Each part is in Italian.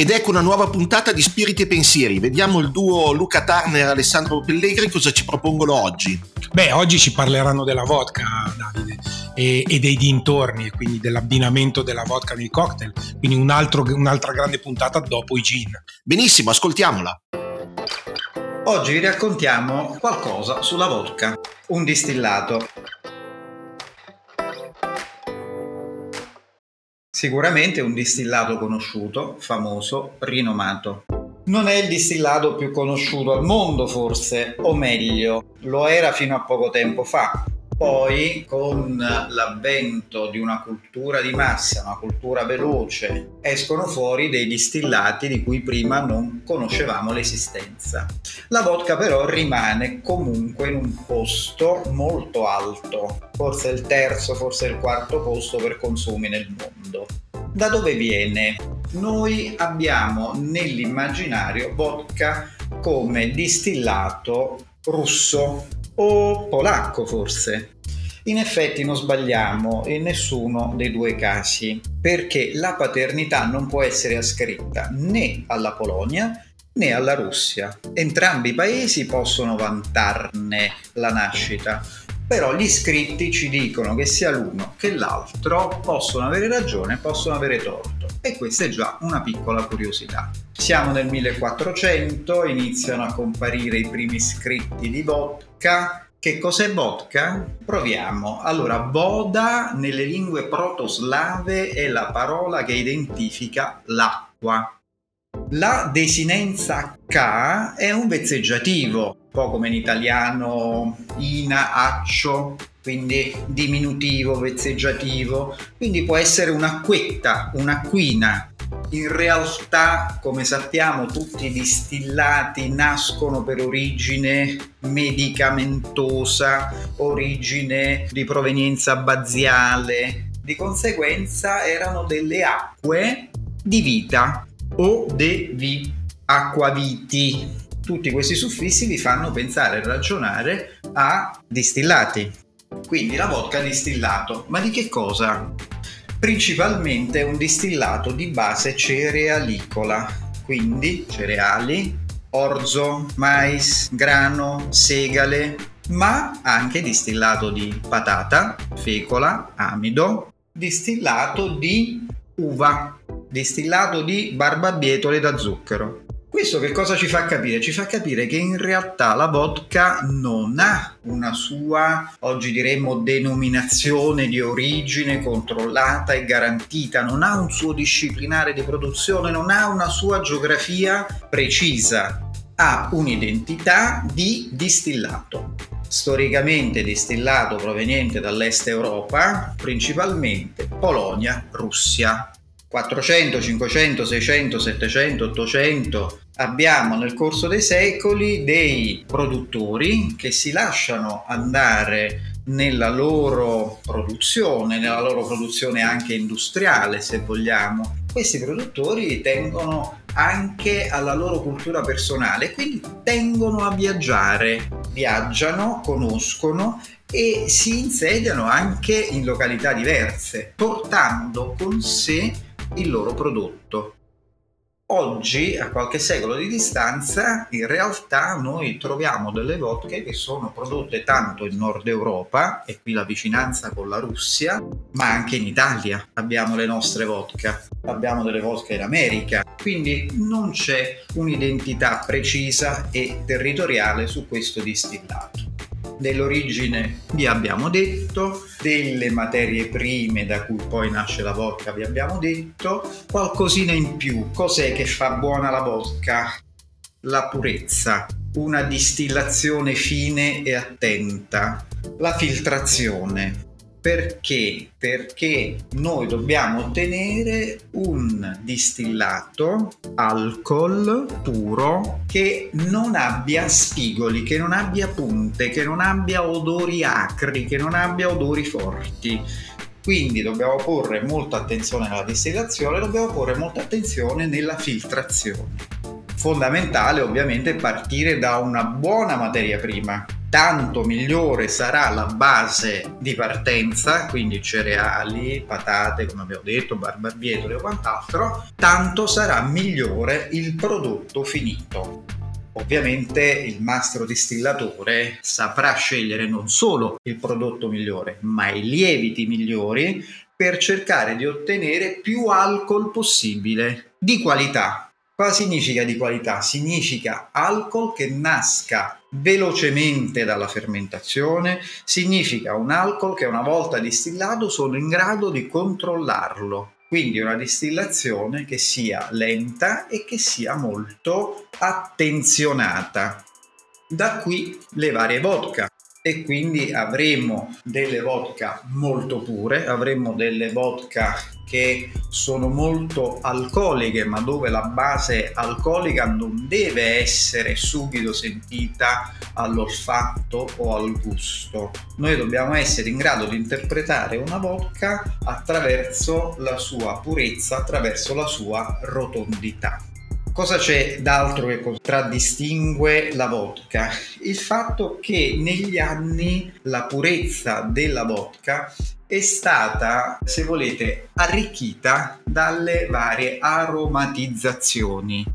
Ed ecco una nuova puntata di Spiriti e Pensieri. Vediamo il duo Luca Turner e Alessandro Pellegri cosa ci propongono oggi. Beh, oggi ci parleranno della vodka, Davide, e, e dei dintorni, quindi dell'abbinamento della vodka nei cocktail. Quindi un altro, un'altra grande puntata dopo i gin. Benissimo, ascoltiamola. Oggi vi raccontiamo qualcosa sulla vodka, un distillato. Sicuramente un distillato conosciuto, famoso, rinomato. Non è il distillato più conosciuto al mondo forse, o meglio, lo era fino a poco tempo fa. Poi con l'avvento di una cultura di massa, una cultura veloce, escono fuori dei distillati di cui prima non conoscevamo l'esistenza. La vodka però rimane comunque in un posto molto alto, forse il terzo, forse il quarto posto per consumi nel mondo. Da dove viene? Noi abbiamo nell'immaginario vodka come distillato russo o polacco forse. In effetti non sbagliamo in nessuno dei due casi, perché la paternità non può essere ascritta né alla Polonia né alla Russia. Entrambi i paesi possono vantarne la nascita, però gli scritti ci dicono che sia l'uno che l'altro possono avere ragione possono avere torto. E questa è già una piccola curiosità. Siamo nel 1400, iniziano a comparire i primi scritti di vodka. Che cos'è vodka? Proviamo. Allora, voda nelle lingue protoslave è la parola che identifica l'acqua. La desinenza K è un vezzeggiativo, un po' come in italiano ina, accio, quindi diminutivo, vezzeggiativo, quindi può essere un'acquetta, un'acquina. In realtà, come sappiamo, tutti i distillati nascono per origine medicamentosa, origine di provenienza baziale, di conseguenza erano delle acque di vita o de vi, acquaviti. Tutti questi suffissi vi fanno pensare e ragionare a distillati. Quindi la vodka distillato, ma di che cosa? Principalmente un distillato di base cerealicola, quindi cereali, orzo, mais, grano, segale, ma anche distillato di patata, fecola, amido, distillato di uva, distillato di barbabietole da zucchero. Questo che cosa ci fa capire? Ci fa capire che in realtà la vodka non ha una sua, oggi diremmo, denominazione di origine controllata e garantita, non ha un suo disciplinare di produzione, non ha una sua geografia precisa, ha un'identità di distillato. Storicamente distillato proveniente dall'est Europa, principalmente Polonia, Russia, 400, 500, 600, 700, 800 abbiamo nel corso dei secoli dei produttori che si lasciano andare nella loro produzione, nella loro produzione anche industriale se vogliamo. Questi produttori tengono anche alla loro cultura personale, quindi tengono a viaggiare, viaggiano, conoscono e si insediano anche in località diverse, portando con sé il loro prodotto. Oggi, a qualche secolo di distanza, in realtà noi troviamo delle vodka che sono prodotte tanto in Nord Europa, e qui la vicinanza con la Russia, ma anche in Italia abbiamo le nostre vodka, abbiamo delle vodka in America, quindi non c'è un'identità precisa e territoriale su questo distillato dell'origine vi abbiamo detto, delle materie prime da cui poi nasce la vodka vi abbiamo detto, qualcosina in più, cos'è che fa buona la vodka? La purezza. una distillazione fine e attenta, la filtrazione. Perché? Perché noi dobbiamo ottenere un distillato alcol puro che non abbia spigoli, che non abbia punte, che non abbia odori acri, che non abbia odori forti. Quindi dobbiamo porre molta attenzione alla distillazione, dobbiamo porre molta attenzione nella filtrazione. Fondamentale ovviamente partire da una buona materia prima, tanto migliore sarà la base di partenza, quindi cereali, patate, come abbiamo detto, barbabietole o quant'altro, tanto sarà migliore il prodotto finito. Ovviamente il mastro distillatore saprà scegliere non solo il prodotto migliore, ma i lieviti migliori per cercare di ottenere più alcol possibile di qualità Cosa significa di qualità? Significa alcol che nasca velocemente dalla fermentazione, significa un alcol che una volta distillato sono in grado di controllarlo. Quindi una distillazione che sia lenta e che sia molto attenzionata. Da qui le varie vodka e quindi avremo delle vodka molto pure, avremo delle vodka che sono molto alcoliche, ma dove la base alcolica non deve essere subito sentita all'olfatto o al gusto. Noi dobbiamo essere in grado di interpretare una vodka attraverso la sua purezza, attraverso la sua rotondità. Cosa c'è d'altro che contraddistingue la vodka? Il fatto che negli anni la purezza della vodka è stata, se volete, arricchita dalle varie aromatizzazioni.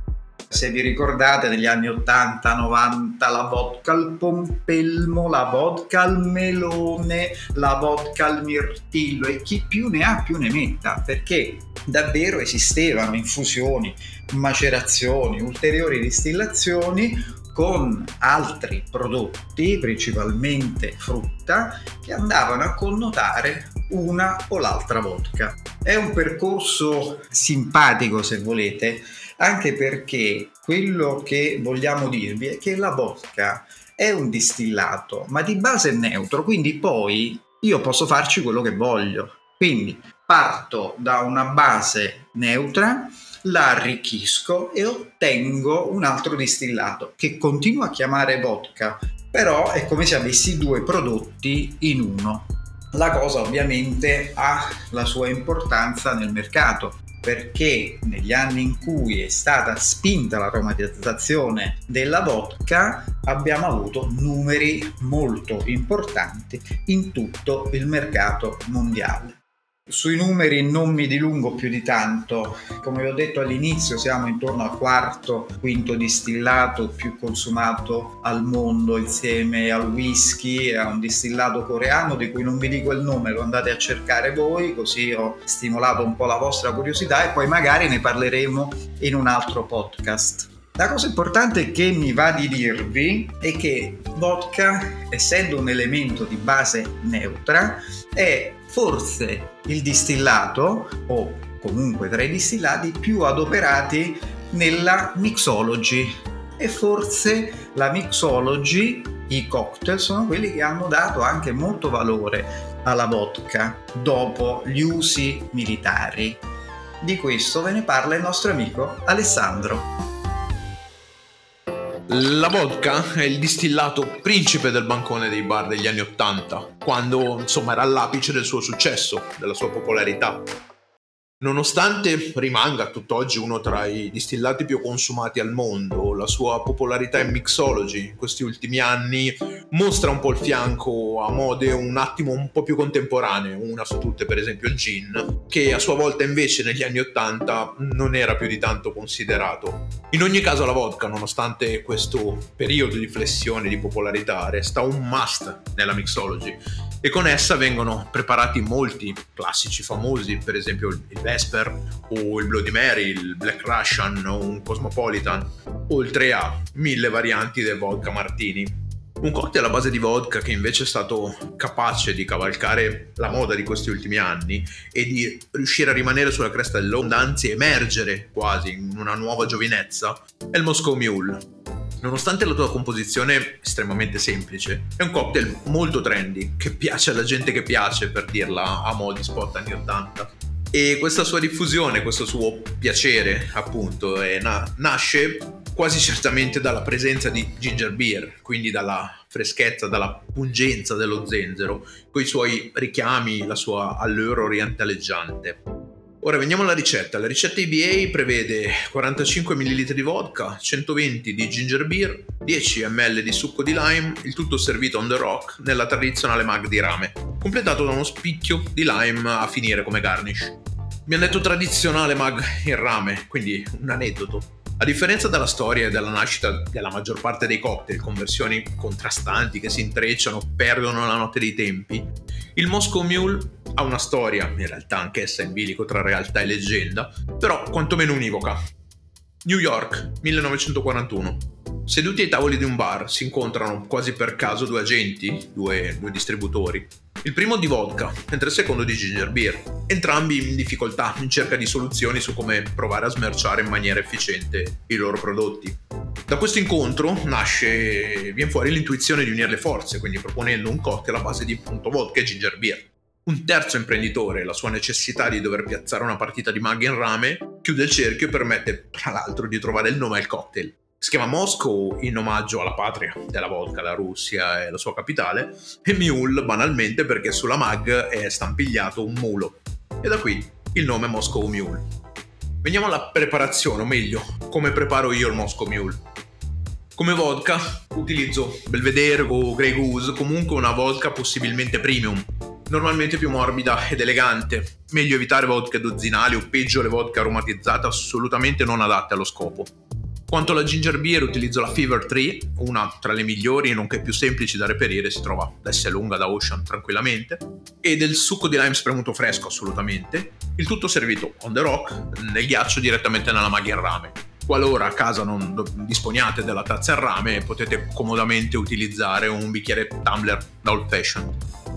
Se vi ricordate negli anni 80-90 la vodka al pompelmo, la vodka al melone, la vodka al mirtillo e chi più ne ha più ne metta perché davvero esistevano infusioni, macerazioni, ulteriori distillazioni con altri prodotti, principalmente frutta, che andavano a connotare una o l'altra vodka. È un percorso simpatico, se volete, anche perché quello che vogliamo dirvi è che la vodka è un distillato, ma di base neutro, quindi poi io posso farci quello che voglio. Quindi parto da una base neutra la arricchisco e ottengo un altro distillato che continuo a chiamare vodka, però è come se avessi due prodotti in uno. La cosa ovviamente ha la sua importanza nel mercato perché negli anni in cui è stata spinta l'aromatizzazione della vodka abbiamo avuto numeri molto importanti in tutto il mercato mondiale. Sui numeri non mi dilungo più di tanto, come vi ho detto all'inizio siamo intorno al quarto, quinto distillato più consumato al mondo insieme al whisky, a un distillato coreano di cui non vi dico il nome, lo andate a cercare voi, così ho stimolato un po' la vostra curiosità e poi magari ne parleremo in un altro podcast. La cosa importante che mi va di dirvi è che vodka, essendo un elemento di base neutra, è forse il distillato o comunque tra i distillati più adoperati nella mixology e forse la mixology, i cocktail sono quelli che hanno dato anche molto valore alla vodka dopo gli usi militari. Di questo ve ne parla il nostro amico Alessandro. La vodka è il distillato principe del bancone dei bar degli anni Ottanta, quando insomma era all'apice del suo successo, della sua popolarità. Nonostante rimanga a tutt'oggi uno tra i distillati più consumati al mondo, la sua popolarità in mixology in questi ultimi anni mostra un po' il fianco a mode un attimo un po' più contemporanee, una su tutte per esempio il gin, che a sua volta invece negli anni 80 non era più di tanto considerato. In ogni caso la vodka, nonostante questo periodo di flessione di popolarità, resta un must nella mixology e con essa vengono preparati molti classici famosi, per esempio il Vesper o il Bloody Mary, il Black Russian o un Cosmopolitan, oltre a mille varianti del vodka martini. Un cocktail a base di vodka che invece è stato capace di cavalcare la moda di questi ultimi anni e di riuscire a rimanere sulla cresta dell'onda, anzi emergere quasi in una nuova giovinezza, è il Moscow Mule Nonostante la tua composizione estremamente semplice, è un cocktail molto trendy, che piace alla gente che piace, per dirla a mo' di spot anni 80. E questa sua diffusione, questo suo piacere, appunto, na- nasce quasi certamente dalla presenza di ginger beer, quindi dalla freschezza, dalla pungenza dello zenzero, con i suoi richiami, la sua allure orientaleggiante. Ora veniamo alla ricetta. La ricetta IBA prevede 45 ml di vodka, 120 di ginger beer, 10 ml di succo di lime, il tutto servito on the rock nella tradizionale mag di rame, completato da uno spicchio di lime a finire come garnish. Mi hanno detto tradizionale mag in rame, quindi un aneddoto. A differenza della storia e della nascita della maggior parte dei cocktail con versioni contrastanti che si intrecciano, perdono la notte dei tempi, il Moscow Mule ha una storia, in realtà anch'essa in bilico tra realtà e leggenda, però quantomeno univoca. New York, 1941. Seduti ai tavoli di un bar si incontrano quasi per caso due agenti, due, due distributori. Il primo di vodka, mentre il secondo di ginger beer. Entrambi in difficoltà, in cerca di soluzioni su come provare a smerciare in maniera efficiente i loro prodotti. Da questo incontro nasce, viene fuori l'intuizione di unire le forze, quindi proponendo un cocktail a base di appunto vodka e ginger beer. Un terzo imprenditore, la sua necessità di dover piazzare una partita di mag in rame, chiude il cerchio e permette, tra l'altro, di trovare il nome al cocktail. Si chiama Moscow in omaggio alla patria della vodka, la Russia e la sua capitale, e Mule banalmente perché sulla mag è stampigliato un mulo. E da qui il nome Moscow Mule. Veniamo alla preparazione, o meglio, come preparo io il Moscow Mule. Come vodka utilizzo Belvedere o Grey Goose, comunque una vodka possibilmente premium, normalmente più morbida ed elegante. Meglio evitare vodka dozzinali o peggio le vodka aromatizzate assolutamente non adatte allo scopo. Quanto alla ginger beer utilizzo la Fever 3, una tra le migliori e nonché più semplici da reperire, si trova da S lunga da Ocean tranquillamente, e del succo di lime spremuto fresco assolutamente, il tutto servito on the rock, nel ghiaccio direttamente nella maglia in rame. Qualora a casa non disponiate della tazza in rame potete comodamente utilizzare un bicchiere tumbler da old fashioned.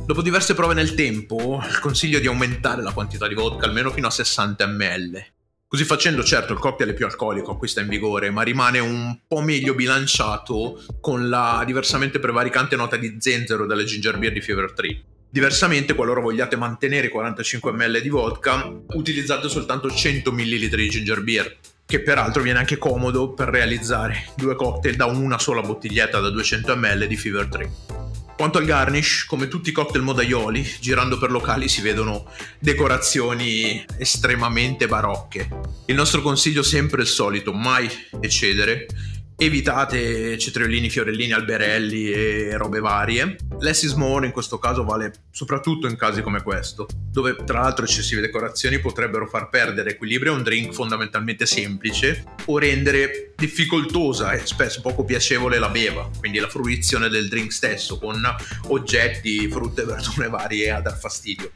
Dopo diverse prove nel tempo, consiglio di aumentare la quantità di vodka almeno fino a 60 ml. Così facendo, certo, il cocktail è più alcolico, acquista in vigore, ma rimane un po' meglio bilanciato con la diversamente prevaricante nota di zenzero delle ginger beer di Fever 3. Diversamente, qualora vogliate mantenere 45 ml di vodka, utilizzate soltanto 100 ml di ginger beer, che peraltro viene anche comodo per realizzare due cocktail da una sola bottiglietta da 200 ml di Fever 3. Quanto al garnish, come tutti i cocktail modaioli, girando per locali si vedono decorazioni estremamente barocche. Il nostro consiglio è sempre il solito, mai eccedere evitate cetriolini, fiorellini, alberelli e robe varie. Less is more in questo caso vale soprattutto in casi come questo, dove tra l'altro eccessive decorazioni potrebbero far perdere equilibrio a un drink fondamentalmente semplice o rendere difficoltosa e spesso poco piacevole la beva, quindi la fruizione del drink stesso con oggetti, frutte e verdure varie a dar fastidio.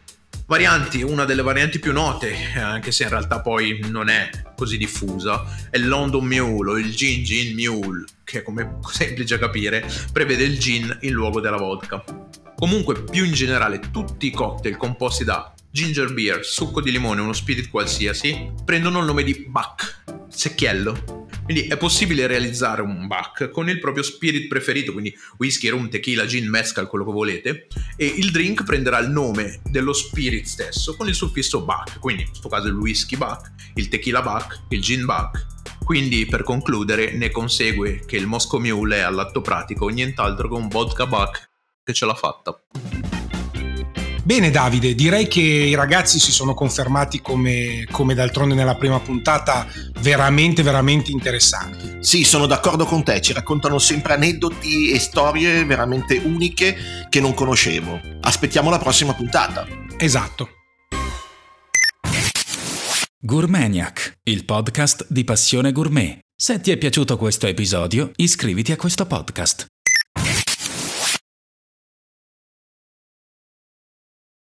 Varianti, una delle varianti più note, anche se in realtà poi non è così diffusa, è il London Mule o il Gin Gin Mule, che come semplice capire prevede il gin in luogo della vodka. Comunque, più in generale, tutti i cocktail composti da ginger beer, succo di limone uno spirit qualsiasi prendono il nome di Buck, secchiello, quindi è possibile realizzare un buck con il proprio spirit preferito, quindi whisky, rum, tequila, gin, mezcal, quello che volete, e il drink prenderà il nome dello spirit stesso con il suffisso buck, quindi in questo caso il whisky buck, il tequila buck, il gin buck. Quindi per concludere ne consegue che il Moscow Mule è all'atto pratico nient'altro che un vodka buck che ce l'ha fatta. Bene Davide, direi che i ragazzi si sono confermati come, come, d'altronde nella prima puntata veramente veramente interessanti. Sì, sono d'accordo con te, ci raccontano sempre aneddoti e storie veramente uniche che non conoscevo. Aspettiamo la prossima puntata. Esatto. Gourmaniac, il podcast di Passione Gourmet. Se ti è piaciuto questo episodio, iscriviti a questo podcast.